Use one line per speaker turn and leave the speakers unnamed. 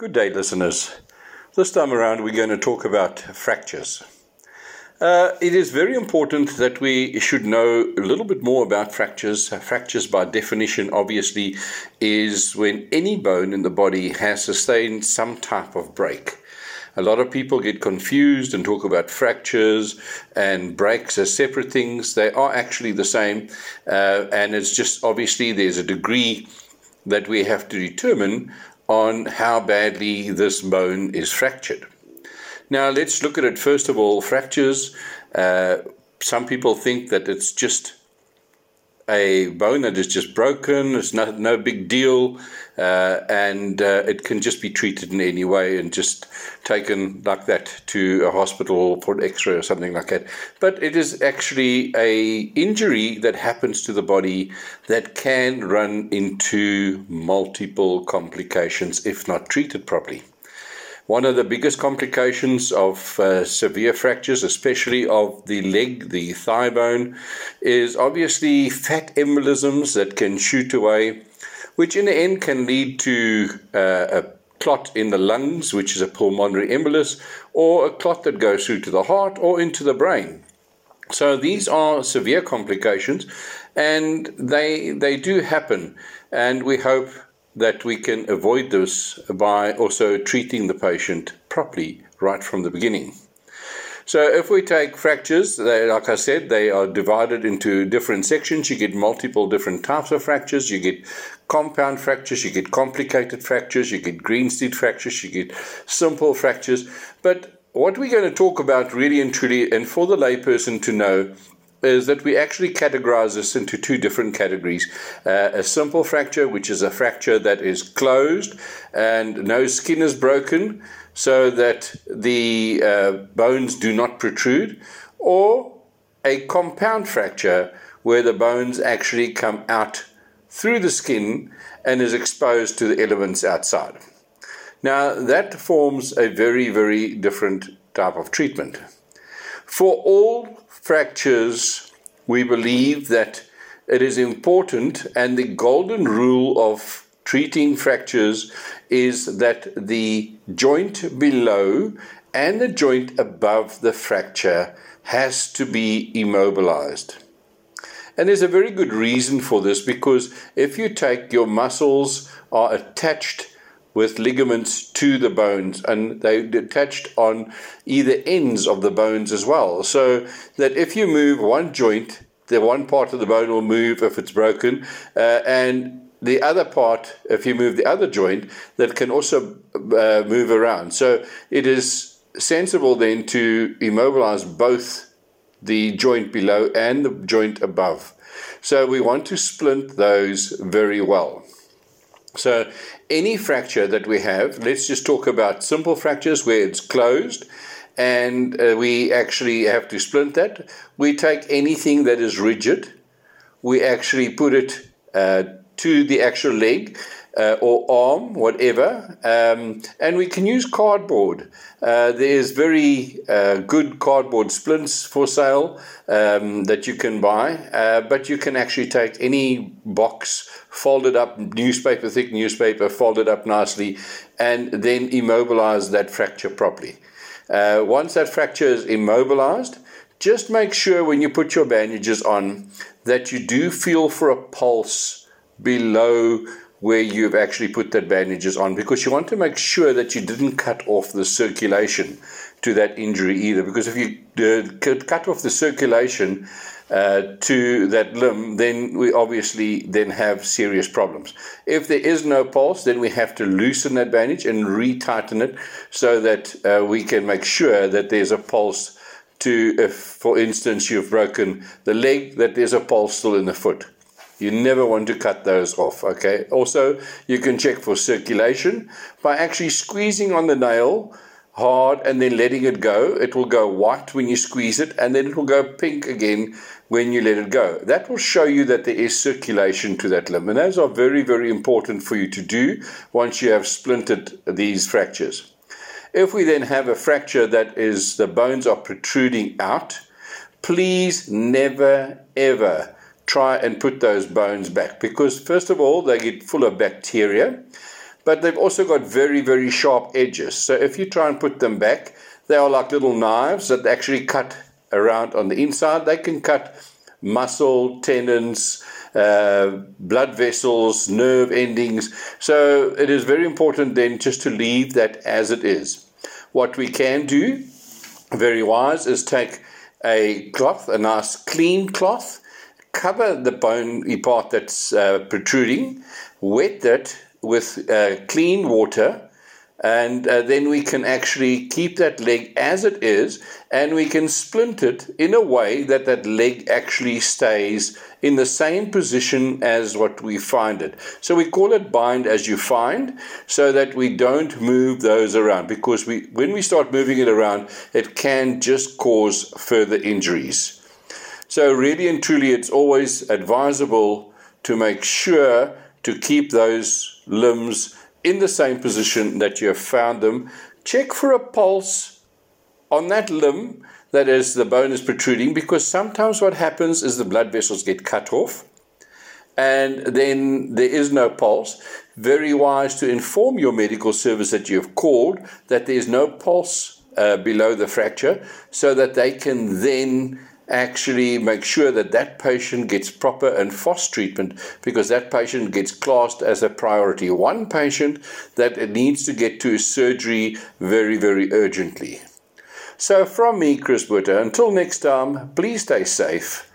Good day, listeners. This time around, we're going to talk about fractures. Uh, it is very important that we should know a little bit more about fractures. Fractures, by definition, obviously, is when any bone in the body has sustained some type of break. A lot of people get confused and talk about fractures and breaks as separate things. They are actually the same, uh, and it's just obviously there's a degree that we have to determine on how badly this bone is fractured. Now, let's look at it first of all. Fractures, uh, some people think that it's just a bone that is just broken, it's not, no big deal, uh, and uh, it can just be treated in any way and just taken like that to a hospital for an x-ray or something like that. But it is actually a injury that happens to the body that can run into multiple complications if not treated properly. One of the biggest complications of uh, severe fractures, especially of the leg, the thigh bone, is obviously fat embolisms that can shoot away, which in the end can lead to uh, a clot in the lungs, which is a pulmonary embolus, or a clot that goes through to the heart or into the brain. So these are severe complications, and they they do happen, and we hope that we can avoid this by also treating the patient properly right from the beginning. So, if we take fractures, they, like I said, they are divided into different sections. You get multiple different types of fractures. You get compound fractures, you get complicated fractures, you get greenstick fractures, you get simple fractures. But what we're going to talk about, really and truly, and for the layperson to know, is that we actually categorize this into two different categories. Uh, a simple fracture, which is a fracture that is closed and no skin is broken so that the uh, bones do not protrude, or a compound fracture where the bones actually come out through the skin and is exposed to the elements outside. Now, that forms a very, very different type of treatment. For all fractures, we believe that it is important, and the golden rule of treating fractures is that the joint below and the joint above the fracture has to be immobilized. And there's a very good reason for this because if you take your muscles are attached with ligaments to the bones and they're attached on either ends of the bones as well. So that if you move one joint, the one part of the bone will move if it's broken, uh, and the other part, if you move the other joint, that can also uh, move around. So it is sensible then to immobilize both the joint below and the joint above. So we want to splint those very well. So any fracture that we have, let's just talk about simple fractures where it's closed and uh, we actually have to splint that. We take anything that is rigid, we actually put it uh, to the actual leg uh, or arm, whatever. Um, and we can use cardboard. Uh, there's very uh, good cardboard splints for sale um, that you can buy, uh, but you can actually take any box, fold it up, newspaper, thick newspaper, fold it up nicely, and then immobilize that fracture properly. Uh, once that fracture is immobilized, just make sure when you put your bandages on that you do feel for a pulse below where you've actually put that bandages on because you want to make sure that you didn't cut off the circulation to that injury either. Because if you uh, cut off the circulation uh, to that limb, then we obviously then have serious problems. If there is no pulse, then we have to loosen that bandage and retighten it so that uh, we can make sure that there's a pulse to, if for instance you've broken the leg, that there's a pulse still in the foot. You never want to cut those off, okay? Also, you can check for circulation by actually squeezing on the nail hard and then letting it go. It will go white when you squeeze it and then it will go pink again when you let it go. That will show you that there is circulation to that limb. And those are very, very important for you to do once you have splinted these fractures. If we then have a fracture that is the bones are protruding out, please never ever try and put those bones back because, first of all, they get full of bacteria. but they've also got very, very sharp edges. So if you try and put them back, they are like little knives that actually cut around on the inside. They can cut muscle, tendons, uh, blood vessels, nerve endings. So it is very important then just to leave that as it is. What we can do, very wise, is take a cloth, a nice clean cloth, cover the bony part that's uh, protruding, wet that with uh, clean water and uh, then we can actually keep that leg as it is and we can splint it in a way that that leg actually stays in the same position as what we find it. So we call it bind as you find so that we don't move those around because we when we start moving it around it can just cause further injuries so really and truly it's always advisable to make sure to keep those limbs in the same position that you have found them. Check for a pulse on that limb that is the bone is protruding because sometimes what happens is the blood vessels get cut off and then there is no pulse. Very wise to inform your medical service that you have called that there is no pulse uh, below the fracture so that they can then actually make sure that that patient gets proper and fast treatment because that patient gets classed as a priority one patient that needs to get to surgery very, very urgently. So, from me, Chris Butter, until next time, please stay safe